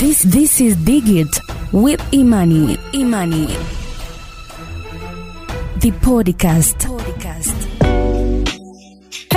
This this is Digit with Imani. Imani. The podcast.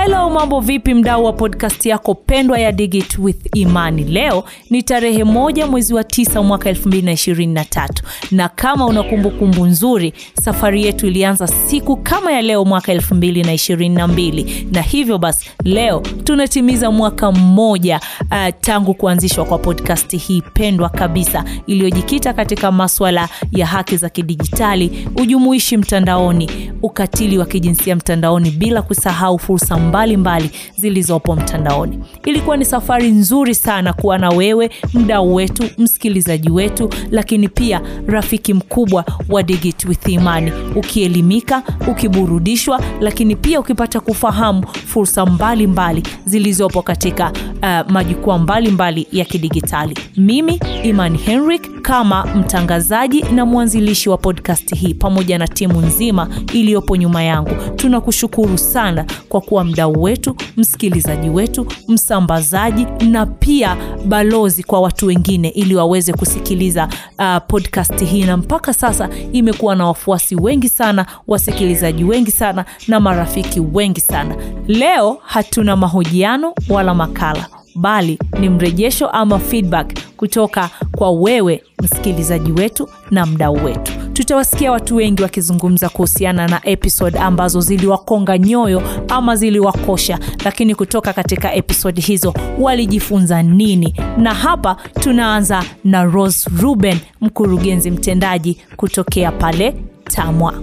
Hello, mambo vipi, mdau wa podcast yako pendwa ya Digit with Imani. Leo ni tarehe moja mwezi wa tisa mwaka 2023 na kama una kumbukumbu nzuri, safari yetu ilianza siku kama ya leo mwaka 2022 na hivyo basi leo tunatimiza mwaka mmoja uh, tangu kuanzishwa kwa podcast hii pendwa kabisa iliyojikita katika maswala ya haki za kidijitali, ujumuishi mtandaoni, ukatili wa kijinsia mtandaoni, bila kusahau fursa mbalimbali zilizopo mtandaoni. Ilikuwa ni safari nzuri sana kuwa na wewe, mdau wetu, msikilizaji wetu, lakini pia rafiki mkubwa wa Digit with Imani, ukielimika, ukiburudishwa, lakini pia ukipata kufahamu fursa mbalimbali zilizopo katika uh, majukwaa mbalimbali ya kidigitali. Mimi Imani Henrik kama mtangazaji na mwanzilishi wa podcast hii pamoja na timu nzima iliyopo nyuma yangu, tunakushukuru sana kwa kuwa mdau wetu, msikilizaji wetu, msambazaji na pia balozi kwa watu wengine ili waweze kusikiliza uh, podcast hii, na mpaka sasa imekuwa na wafuasi wengi sana, wasikilizaji wengi sana na marafiki wengi sana. Leo hatuna mahojiano wala makala bali ni mrejesho ama feedback kutoka kwa wewe msikilizaji wetu na mdau wetu. Tutawasikia watu wengi wakizungumza kuhusiana na episode ambazo ziliwakonga nyoyo ama ziliwakosha, lakini kutoka katika episode hizo walijifunza nini? Na hapa tunaanza na Rose Ruben, mkurugenzi mtendaji kutokea pale TAMWA.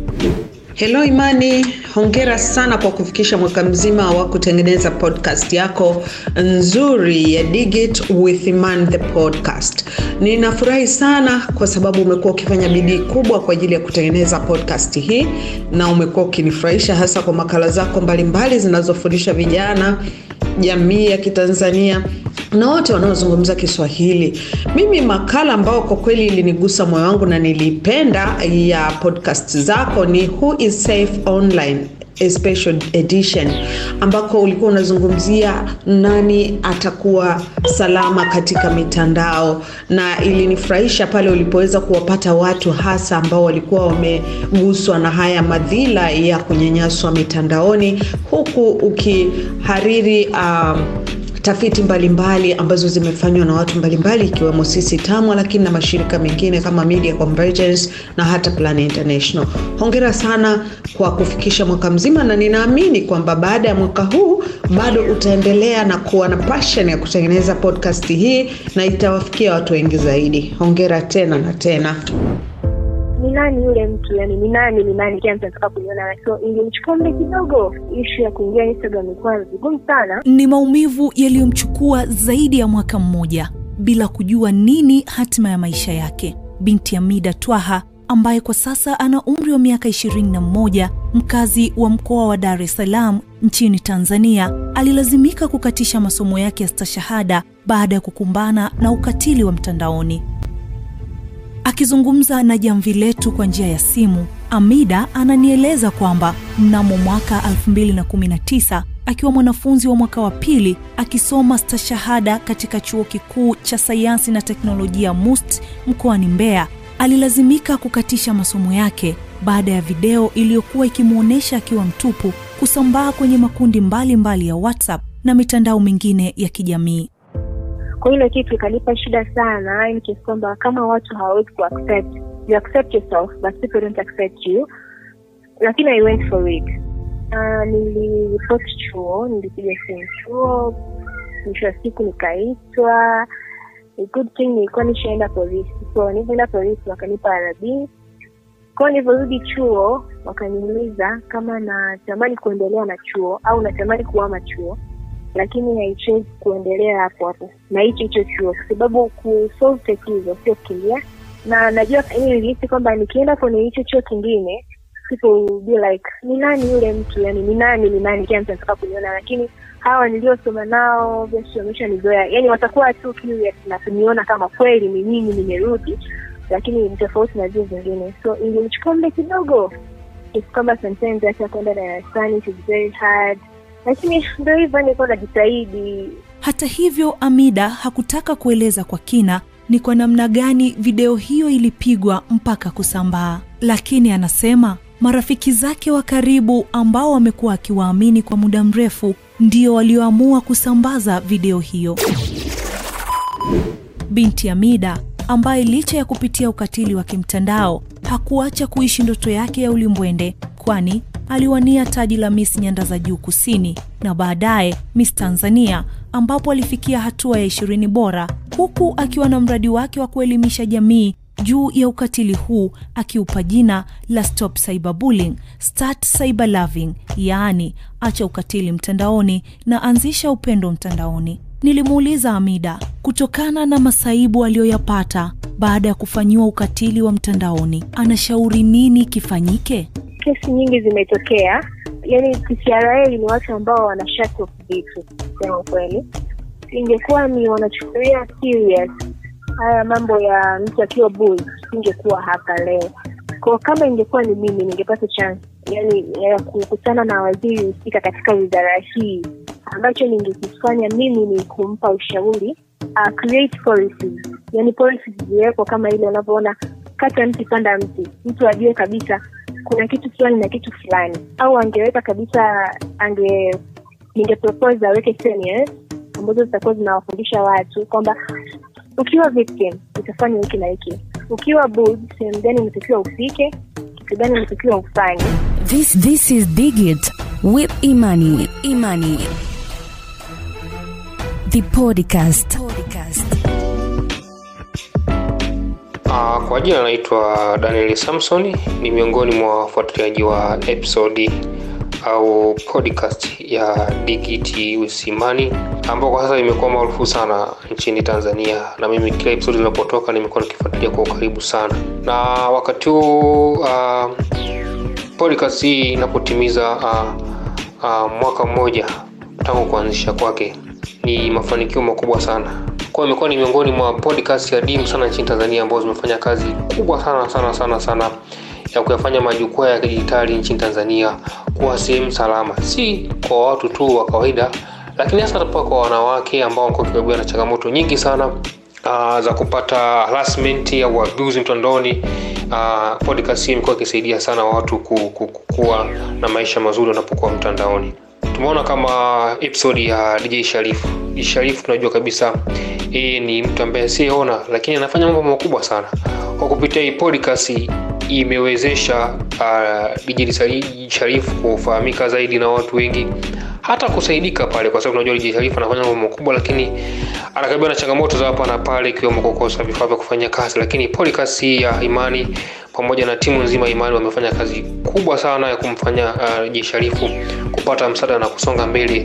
Hello Imani, hongera sana kwa kufikisha mwaka mzima wa kutengeneza podcast yako nzuri ya Digit with Iman the podcast. Ninafurahi sana kwa sababu umekuwa ukifanya bidii kubwa kwa ajili ya kutengeneza podcast hii na umekuwa ukinifurahisha hasa kwa makala zako mbalimbali zinazofundisha vijana jamii ya Kitanzania na wote wanaozungumza Kiswahili. Mimi makala ambayo kwa kweli ilinigusa moyo wangu na nilipenda ya podcast zako ni Who is Safe Online a special edition ambako ulikuwa unazungumzia nani atakuwa salama katika mitandao, na ilinifurahisha pale ulipoweza kuwapata watu hasa ambao walikuwa wameguswa na haya madhila ya kunyanyaswa mitandaoni, huku ukihariri um, tafiti mbalimbali mbali ambazo zimefanywa na watu mbalimbali ikiwemo sisi TAMWA, lakini na mashirika mengine kama Media Convergence na hata Plan International. Hongera sana kwa kufikisha mwaka mzima, na ninaamini kwamba baada ya mwaka huu bado utaendelea na kuwa na passion ya kutengeneza podcast hii na itawafikia watu wengi zaidi. Hongera tena na tena ni nani yule mtu yani ni nani ni nani kila mtu kuliona so ilimchukua muda kidogo ishu ya kuingia instagram ilikuwa vigumu sana Ni maumivu yaliyomchukua zaidi ya mwaka mmoja bila kujua nini hatima ya maisha yake. Binti Amida Twaha ambaye kwa sasa ana umri wa miaka 21, mkazi wa mkoa wa Dar es Salaam nchini Tanzania, alilazimika kukatisha masomo yake ya stashahada baada ya kukumbana na ukatili wa mtandaoni. Akizungumza na jamvi letu kwa njia ya simu, Amida ananieleza kwamba mnamo mwaka 2019 akiwa mwanafunzi wa mwaka wa pili akisoma stashahada katika chuo kikuu cha sayansi na teknolojia MUST mkoani Mbeya, alilazimika kukatisha masomo yake baada ya video iliyokuwa ikimwonyesha akiwa mtupu kusambaa kwenye makundi mbalimbali mbali ya WhatsApp na mitandao mingine ya kijamii. Kwa hilo kitu ikanipa shida sana kiasi kwamba kama watu hawawezi ku accept you accept yourself but people don't accept you. Lakini i went for it. Uh, niliripoti chuo nilipiga simu chuo mwisho wa siku nikaitwa. Good thing nilikuwa nishaenda polisi. So nilivyoenda polisi wakanipa arabi kwao nilivyorudi chuo wakaniuliza kama natamani kuendelea na chuo au natamani kuama chuo lakini haichezi kuendelea hapo hapo. Na hicho hicho chuo kwa sababu kusolve tatizo sio kukimbia. Na najua nilihisi kwamba nikienda kwenye hicho chuo kingine be like ni nani yule mtu? Yani ni nani ni nani? Kila mtu anataka kuniona lakini hawa niliosoma nao basi wameshanizoea yani watakuwa tu curious na kuniona kama kweli ni mimi nimerudi lakini ni tofauti na zile zingine so ilimchukua muda kidogo. Kwamba sometimes hata kwenda darasani very hard lakini ndo hivyo nilikuwa najitahidi Hata hivyo, Amida hakutaka kueleza kwa kina ni kwa namna gani video hiyo ilipigwa mpaka kusambaa, lakini anasema marafiki zake wa karibu ambao wamekuwa akiwaamini kwa muda mrefu ndio walioamua kusambaza video hiyo. Binti Amida ambaye licha ya kupitia ukatili wa kimtandao hakuacha kuishi ndoto yake ya ulimbwende, kwani aliwania taji la Miss Nyanda za Juu Kusini na baadaye Miss Tanzania ambapo alifikia hatua ya ishirini bora, huku akiwa na mradi wake wa kuelimisha jamii juu ya ukatili huu akiupa jina la Stop Cyberbullying, Start Cyber yaani acha ukatili mtandaoni na anzisha upendo mtandaoni. Nilimuuliza Amida kutokana na masaibu aliyoyapata baada ya kufanyiwa ukatili wa mtandaoni, anashauri nini kifanyike? Kesi nyingi zimetokea, yani TCRA ni watu ambao wana shati vitu, kusema ukweli. Ingekuwa ni wanachukulia serious haya mambo ya mtu akiwa bui, singekuwa hapa leo. Kwa kama ingekuwa ni mimi, ningepata chance yani ya kukutana na waziri husika katika wizara hii, ambacho ningekifanya mimi ni kumpa ushauri uh, create policies, yani policies ziwekwa kama ile unavyoona kata mti panda mti, mtu ajue kabisa kuna kitu fulani na kitu fulani, au angeweka kabisa, ange ningepropose aweke seminars ambazo zitakuwa zinawafundisha watu kwamba ukiwa victim utafanya hiki na hiki, ukiwa bold sehemu gani unatakiwa ufike, kitu gani unatakiwa ufanye. This this is Digit with Imani. Imani. The podcast. podcast. Kwa jina naitwa Daniel Samson, ni miongoni mwa wafuatiliaji wa episodi au podcast ya Digit Usimani ambao kwa sasa imekuwa maarufu sana nchini Tanzania, na mimi kila episodi inapotoka nimekuwa nikifuatilia kwa ukaribu sana, na wakati huu uh, podcast hii inapotimiza uh, uh, mwaka mmoja tangu kuanzisha kwake, ni mafanikio makubwa sana kwa imekuwa ni miongoni mwa podcast adimu sana nchini Tanzania ambao zimefanya kazi kubwa sana sana sana sana ya kuyafanya majukwaa ya kidijitali nchini Tanzania kuwa sehemu salama, si kwa watu tu wa kawaida, lakini hasa pia kwa wanawake ambao wamekuwa na changamoto nyingi sana uh, za kupata harassment au abuse mtandaoni. Uh, podcast hii imekuwa ikisaidia sana watu ku, ku, kuwa na maisha mazuri wanapokuwa mtandaoni. Tumeona kama episode ya DJ Sharifu. DJ tunajua kabisa yeye ni mtu ambaye asiyeona, lakini anafanya mambo makubwa sana. Kwa kupitia hii podcast imewezesha uh, kufahamika zaidi na watu wengi, hata kusaidika pale, kwa sababu unajua DJ anafanya mambo makubwa, lakini anakabiliwa na changamoto za hapa na pale, ikiwemo kukosa vifaa vya kufanya kazi. Lakini podcast hii ya Imani pamoja na timu nzima Imani wamefanya kazi kubwa sana ya kumfanya uh, DJ kupata msaada na kusonga mbele.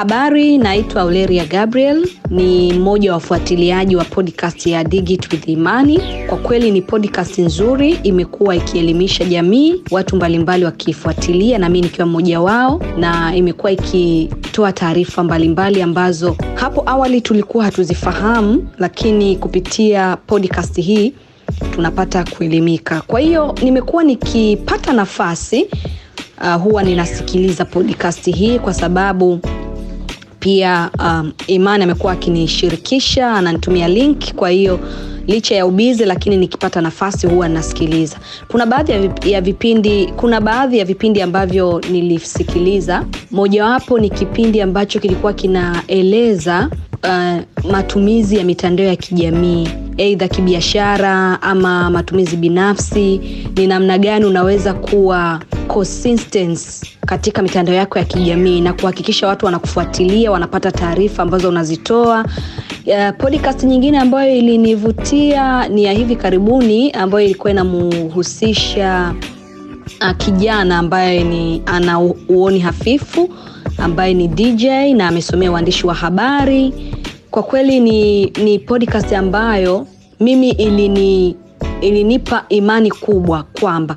Habari, naitwa Auleria Gabriel, ni mmoja wa wafuatiliaji wa podcast ya Digit with Imani. Kwa kweli ni podcast nzuri, imekuwa ikielimisha jamii, watu mbalimbali wakifuatilia, na mimi nikiwa mmoja wao, na imekuwa ikitoa taarifa mbalimbali ambazo hapo awali tulikuwa hatuzifahamu, lakini kupitia podcast hii tunapata kuelimika. Kwa hiyo nimekuwa nikipata nafasi uh, huwa ninasikiliza podcast hii kwa sababu pia um, Imani amekuwa akinishirikisha, ananitumia link. Kwa hiyo licha ya ubizi, lakini nikipata nafasi huwa nasikiliza. Kuna baadhi ya vipindi, kuna baadhi ya vipindi ambavyo nilisikiliza. Mojawapo ni kipindi ambacho kilikuwa kinaeleza uh, matumizi ya mitandao ya kijamii aidha kibiashara ama matumizi binafsi, ni namna gani unaweza kuwa consistent katika mitandao yako ya kijamii na kuhakikisha watu wanakufuatilia, wanapata taarifa ambazo unazitoa. Uh, podcast nyingine ambayo ilinivutia ni ya hivi karibuni ambayo ilikuwa inamhusisha uh, kijana ambaye ni ana uoni hafifu ambaye ni DJ na amesomea uandishi wa habari. Kwa kweli ni, ni podcast ambayo mimi ilini, ilinipa imani kubwa kwamba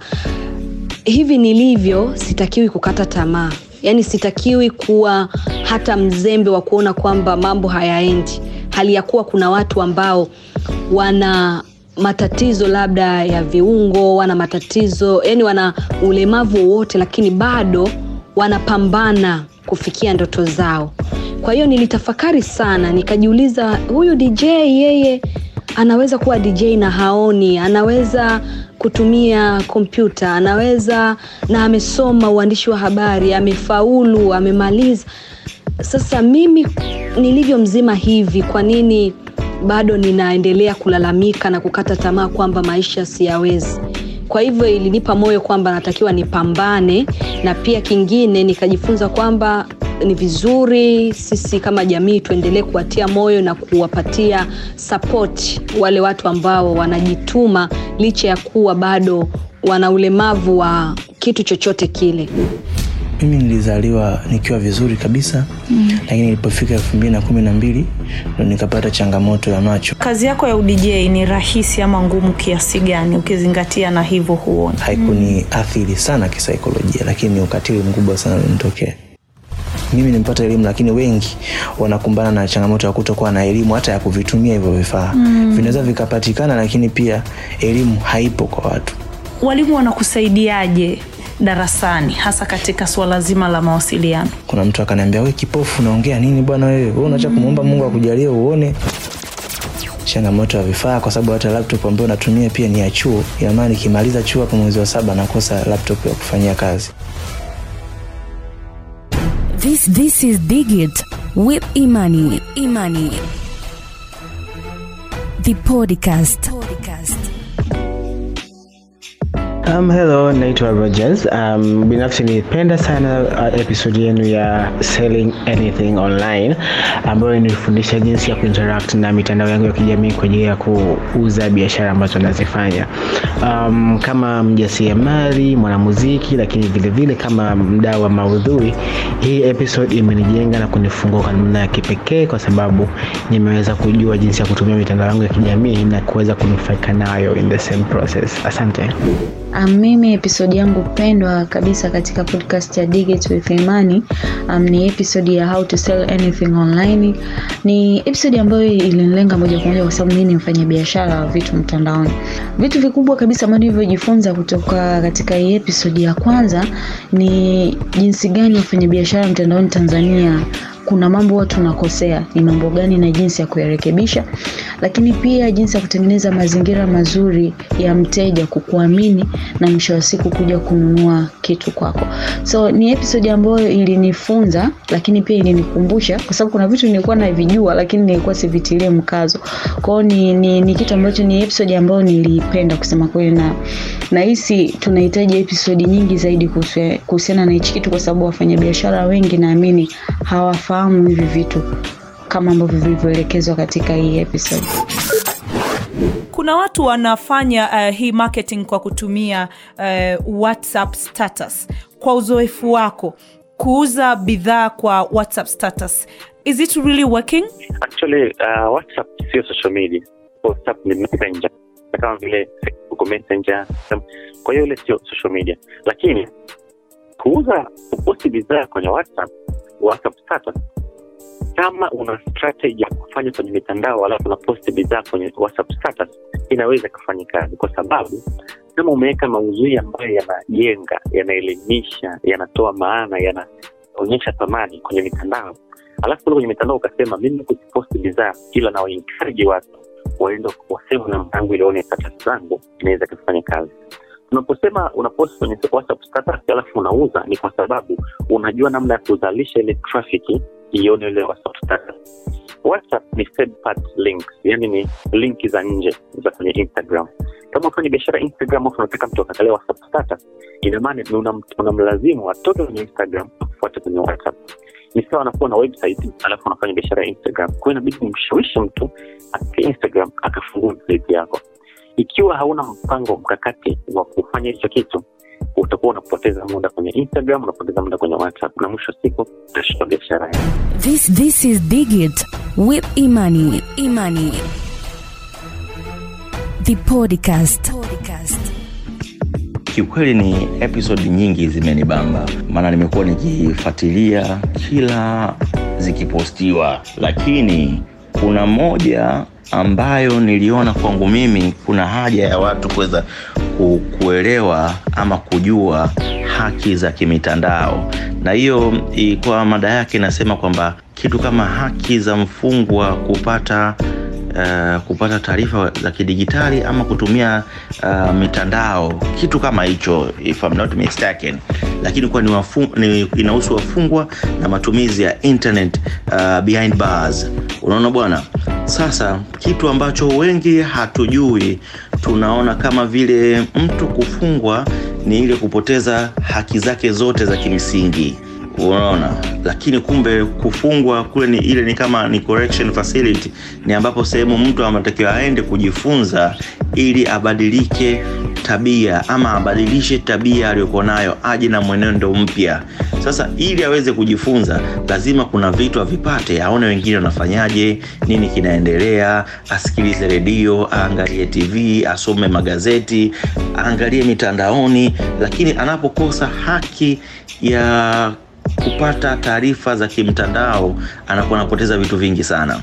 hivi nilivyo sitakiwi kukata tamaa, yaani sitakiwi kuwa hata mzembe wa kuona kwamba mambo hayaendi, hali ya kuwa kuna watu ambao wana matatizo labda ya viungo, wana matatizo yani wana ulemavu wowote, lakini bado wanapambana kufikia ndoto zao. kwa hiyo nilitafakari sana nikajiuliza huyu dj yeye anaweza kuwa dj na haoni anaweza kutumia kompyuta. Anaweza na amesoma uandishi wa habari amefaulu amemaliza. Sasa mimi nilivyo mzima hivi kwa nini bado ninaendelea kulalamika na kukata tamaa kwamba maisha siyawezi? Kwa hivyo ilinipa moyo kwamba natakiwa nipambane na pia kingine nikajifunza kwamba ni vizuri sisi kama jamii tuendelee kuwatia moyo na kuwapatia sapoti wale watu ambao wanajituma licha ya kuwa bado wana ulemavu wa kitu chochote kile. Mimi nilizaliwa nikiwa vizuri kabisa mm. lakini nilipofika elfu mbili na kumi na mbili ndo nikapata changamoto ya macho. Kazi yako ya udj ni rahisi ama ngumu kiasi gani ukizingatia na hivyo huona haikuni athiri sana kisaikolojia lakini ni ukatili mkubwa sana ulinitokea mimi nimepata elimu lakini wengi wanakumbana na changamoto ya kutokuwa na elimu hata ya kuvitumia hivyo vifaa. Mm. vinaweza vikapatikana lakini pia elimu haipo kwa watu. Walimu wanakusaidiaje darasani hasa katika suala zima la mawasiliano? Kuna mtu akaniambia we kipofu unaongea nini bwana wewe? We unacha kumwomba mungu akujalie uone. Changamoto ya vifaa kwa sababu hata laptop ambayo natumia pia ni ya chuo. Inamaana nikimaliza chuo hapo mwezi wa saba nakosa laptop ya kufanyia kazi This is Digit with Imani. Imani. The podcast. Um, hello, naitwa Rogers. Um, binafsi nilipenda sana uh, episodi yenu ya selling anything online ambayo inifundisha jinsi ya kuinteract na mitandao yangu ya kijamii kwa ajili ya kuuza biashara ambazo nazifanya um, kama mjasiriamali, mwanamuziki, lakini vile vile kama mdau wa maudhui. Hii episode imenijenga na kunifungua kwa namna ya kipekee, kwa sababu nimeweza kujua jinsi ya kutumia mitandao yangu ya kijamii na kuweza kunufaika nayo in the same process. Asante. Um, mimi episodi yangu pendwa kabisa katika podcast ya Digit with Imani um, ni episodi ya how to sell anything online. Ni episodi ambayo ilinilenga moja kwa moja kwa sababu mimi ni mfanya biashara wa vitu mtandaoni. Vitu vikubwa kabisa ambavyo nilivyojifunza kutoka katika hii episodi ya kwanza ni jinsi gani wafanyabiashara mtandaoni Tanzania kuna mambo watu tunakosea ni mambo gani na jinsi ya kuyarekebisha lakini pia jinsi ya kutengeneza mazingira mazuri ya mteja kukuamini na mwisho wa siku kuja kununua kitu kwako. So ni episode ambayo ilinifunza lakini pia ilinikumbusha kwa sababu kuna vitu nilikuwa navijua lakini nilikuwa sivitilie mkazo. Kwao ni, ni, ni kitu ambacho ni episode ambayo niliipenda kusema kweli na nahisi tunahitaji episodi nyingi zaidi kuhusiana na hichi kitu kwa sababu wafanyabiashara wengi naamini hawafahamu hivi vitu kama ambavyo vilivyoelekezwa katika hii episode. Kuna watu wanafanya uh, hii marketing kwa kutumia uh, whatsapp status. Kwa uzoefu wako kuuza bidhaa kwa whatsapp status is it really working? Actually uh, whatsapp sio social media. Whatsapp ni messenger kama vile facebook messenger. Kwa hiyo ile sio social media. Lakini kuuza kuposti bidhaa kwenye whatsapp whatsapp status kama una strategy ya kufanya kwenye mitandao alafu unaposti bidhaa kwenye whatsapp status inaweza kufanya kazi. Kwa sababu kama umeweka maudhui ambayo yanajenga yanaelimisha yanatoa maana yanaonyesha thamani kwenye mitandao alafu kule kwenye mitandao ukasema mimi kusiposti bidhaa ila nawaenkaji watu waende wasema namba yangu ilione status zangu inaweza kufanya kazi unaposema unapost kwenye whatsapp status alafu unauza ni kwa sababu unajua namna ya kuzalisha ile trafiki ione ile whatsapp status. Whatsapp ni third part links yani ni linki za nje za kwenye instagram. Kama ufanye biashara instagram afu unataka mtu akakalia whatsapp status ina maana unamlazimu atoke kwenye instagram akufuate kwenye whatsapp. Ni sawa anakuwa na website alafu unafanya biashara ya instagram. Kwa hiyo inabidi umshawishi mtu afike instagram akafungua website yako ikiwa hauna mpango mkakati wa kufanya hicho kitu utakuwa unapoteza muda kwenye instagram unapoteza muda kwenye whatsapp na mwisho wa siku utashinda biashara yako This this is Digit with Imani. Imani. The podcast. podcast. kiukweli ni episodi nyingi zimenibamba maana nimekuwa nikifuatilia kila zikipostiwa lakini kuna moja ambayo niliona kwangu mimi kuna haja ya watu kuweza kuelewa ama kujua haki za kimitandao, na hiyo kwa mada yake inasema kwamba kitu kama haki za mfungwa kupata uh, kupata taarifa za kidijitali ama kutumia uh, mitandao, kitu kama hicho if I'm not mistaken, lakini ni, inahusu wafungwa na matumizi ya internet uh, behind bars. Unaona bwana, sasa kitu ambacho wengi hatujui, tunaona kama vile mtu kufungwa ni ile kupoteza haki zake zote za kimsingi. Unaona? Lakini kumbe kufungwa kule ni ile ni kama ni correction facility. Ni ambapo sehemu mtu anatakiwa aende kujifunza ili abadilike tabia ama abadilishe tabia aliyokuwa nayo aje na mwenendo mpya. Sasa ili aweze kujifunza lazima kuna vitu avipate aone wengine wanafanyaje nini kinaendelea asikilize redio aangalie tv asome magazeti aangalie mitandaoni. Lakini anapokosa haki ya kupata taarifa za kimtandao anakuwa anapoteza vitu vingi sana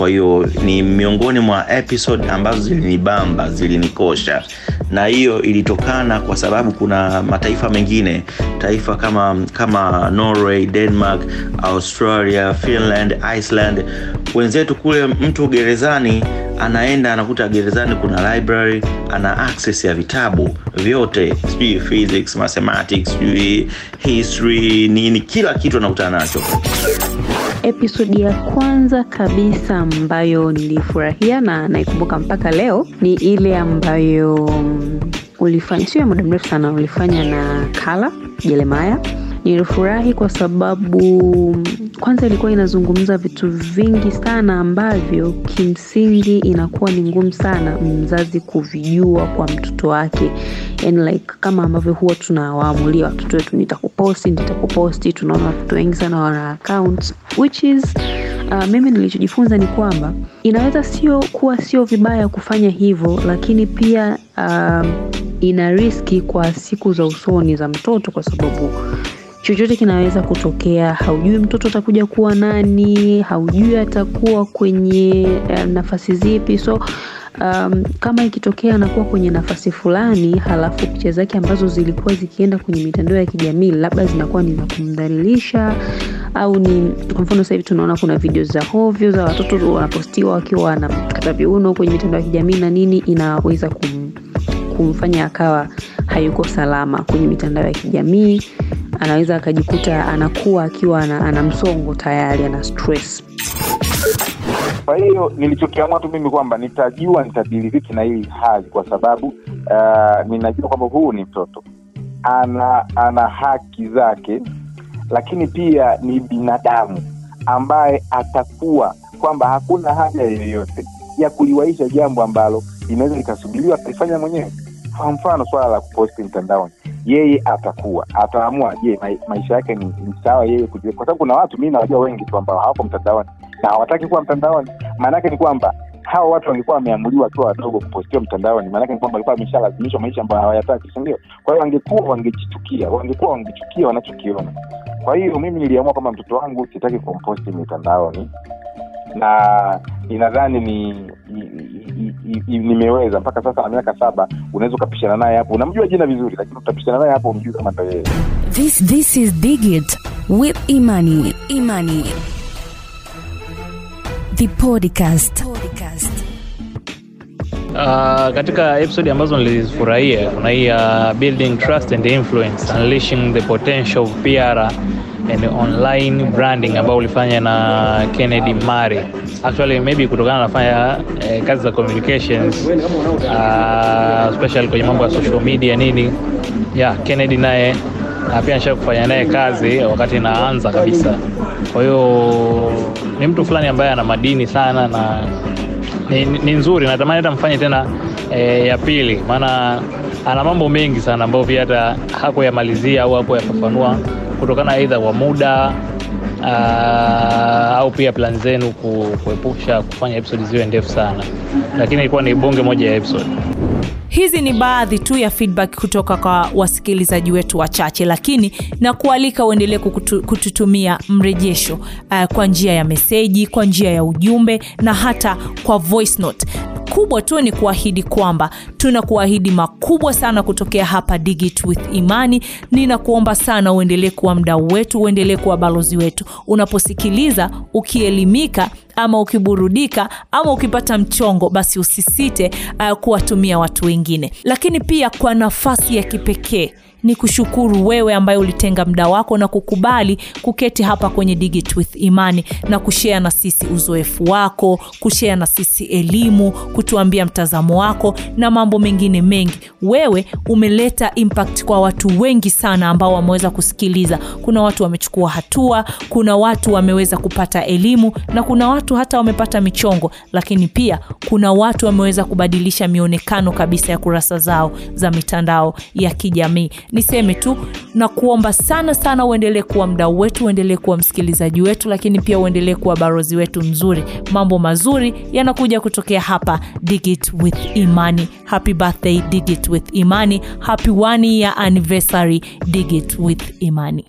kwa hiyo ni miongoni mwa episode ambazo zilinibamba zilinikosha. Na hiyo ilitokana kwa sababu kuna mataifa mengine taifa kama kama norway denmark australia finland iceland. Wenzetu kule mtu gerezani anaenda anakuta gerezani kuna library ana access ya vitabu vyote. Sijui physics mathematics sijui history nini kila kitu anakutana nacho episodi ya kwanza kabisa ambayo nilifurahia na naikumbuka mpaka leo ni ile ambayo ulifanya sio ya muda mrefu sana ulifanya na kala jeremaya nilifurahi kwa sababu kwanza ilikuwa inazungumza vitu vingi sana ambavyo kimsingi inakuwa ni ngumu sana mzazi kuvijua kwa mtoto wake. Yani like kama ambavyo huwa tunawaamulia watoto wetu nitakuposti nitakuposti tunaona watoto wengi sana wana accounts. Which is uh, mimi nilichojifunza ni kwamba inaweza sio kuwa sio vibaya kufanya hivyo lakini pia um, ina riski kwa siku za usoni za mtoto kwa sababu chochote kinaweza kutokea. Haujui mtoto atakuja kuwa nani haujui atakuwa kwenye uh, nafasi zipi. So um, kama ikitokea anakuwa kwenye nafasi fulani halafu picha zake ambazo zilikuwa zikienda kwenye mitandao ya kijamii labda zinakuwa ni za kumdhalilisha au ni kwa mfano hivi tunaona kuna video za hovyo za watoto wanapostiwa wakiwa wanakata viuno kwenye mitandao ya kijamii na nini inaweza kum, kumfanya akawa hayuko salama kwenye mitandao ya kijamii. Anaweza akajikuta anakuwa akiwa ana, ana msongo tayari ana stress. Kwa hiyo nilichokiamua tu mimi kwamba nitajua nitadiliviki na hii hali kwa sababu uh, ninajua kwamba huu ni mtoto. Ana ana haki zake lakini pia ni binadamu ambaye atakuwa kwamba hakuna haja yoyote ya kuliwaisha jambo ambalo linaweza likasubiriwa akalifanya mwenyewe kwa mfano swala la kuposti mtandaoni yeye atakuwa ataamua je ma, maisha yake ni, ni sawa yeye kujua? Kwa sababu kuna watu mi nawajua wengi tu ambao hawako mtandaoni na hawataki kuwa mtandaoni. Maanaake ni kwamba hawa watu wangekuwa wameamuliwa wakiwa wadogo kupostiwa mtandaoni maanake ni kwamba walikuwa wameshalazimishwa maisha ambayo hawayataki sindio kwa hiyo wangekuwa wangejichukia wangekuwa wangechukia wanachokiona. Kwa hiyo mimi niliamua kwamba mtoto wangu sitaki kumposti mitandaoni na ninadhani ni nimeweza mpaka sasa na miaka saba unaweza ukapishana naye hapo unamjua jina vizuri lakini utapishana naye hapo umjui kama ndo This this is Digit with Imani. Imani. The podcast. podcast. Uh, katika episode ambazo nilizifurahia kuna hii uh, building trust and influence unleashing the potential of PR and online branding ambao ulifanya na Kennedy Mari actually maybe kutokana nafanya eh, kazi za communications uh, especially kwenye mambo ya social media nini yeah, Kennedy naye pia nisha kufanya naye kazi wakati naanza kabisa. Kwa hiyo ni mtu fulani ambaye ana madini sana na ni, ni, nzuri natamani hata mfanye tena e, ya pili. Maana ana mambo mengi sana ambayo pia hata hakuyamalizia au hakuyafafanua kutokana aidha kwa muda Aa, au pia plan zenu kuepusha kufanya episodi ziwe ndefu sana. Lakini ilikuwa ni bonge moja ya episode hizi ni baadhi tu ya feedback kutoka kwa wasikilizaji wetu wachache lakini na kualika uendelee kututumia mrejesho uh, kwa njia ya meseji kwa njia ya ujumbe na hata kwa voice note kikubwa tu ni kuahidi kwamba tunakuahidi makubwa sana kutokea hapa Digit with Imani. Ninakuomba sana uendelee kuwa mdau wetu, uendelee kuwa balozi wetu unaposikiliza, ukielimika ama ukiburudika ama ukipata mchongo, basi usisite uh, kuwatumia watu wengine. Lakini pia kwa nafasi ya kipekee ni kushukuru wewe ambaye ulitenga muda wako na kukubali kuketi hapa kwenye Digit with Imani na kushea na sisi uzoefu wako, kushea na sisi elimu, kutuambia mtazamo wako na mambo mengine mengi. Wewe umeleta impact kwa watu wengi sana ambao wameweza kusikiliza. Kuna watu wamechukua hatua, kuna watu wameweza kupata elimu na kuna watu hata wamepata michongo, lakini pia kuna watu wameweza kubadilisha mionekano kabisa ya kurasa zao za mitandao ya kijamii niseme tu na kuomba sana sana uendelee kuwa mdau wetu uendelee kuwa msikilizaji wetu lakini pia uendelee kuwa barozi wetu mzuri mambo mazuri yanakuja kutokea hapa digit with imani happy birthday digit with imani happy one year anniversary digit with imani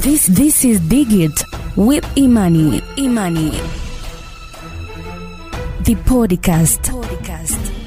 This this is Digit with Imani. Imani. The podcast. podcast.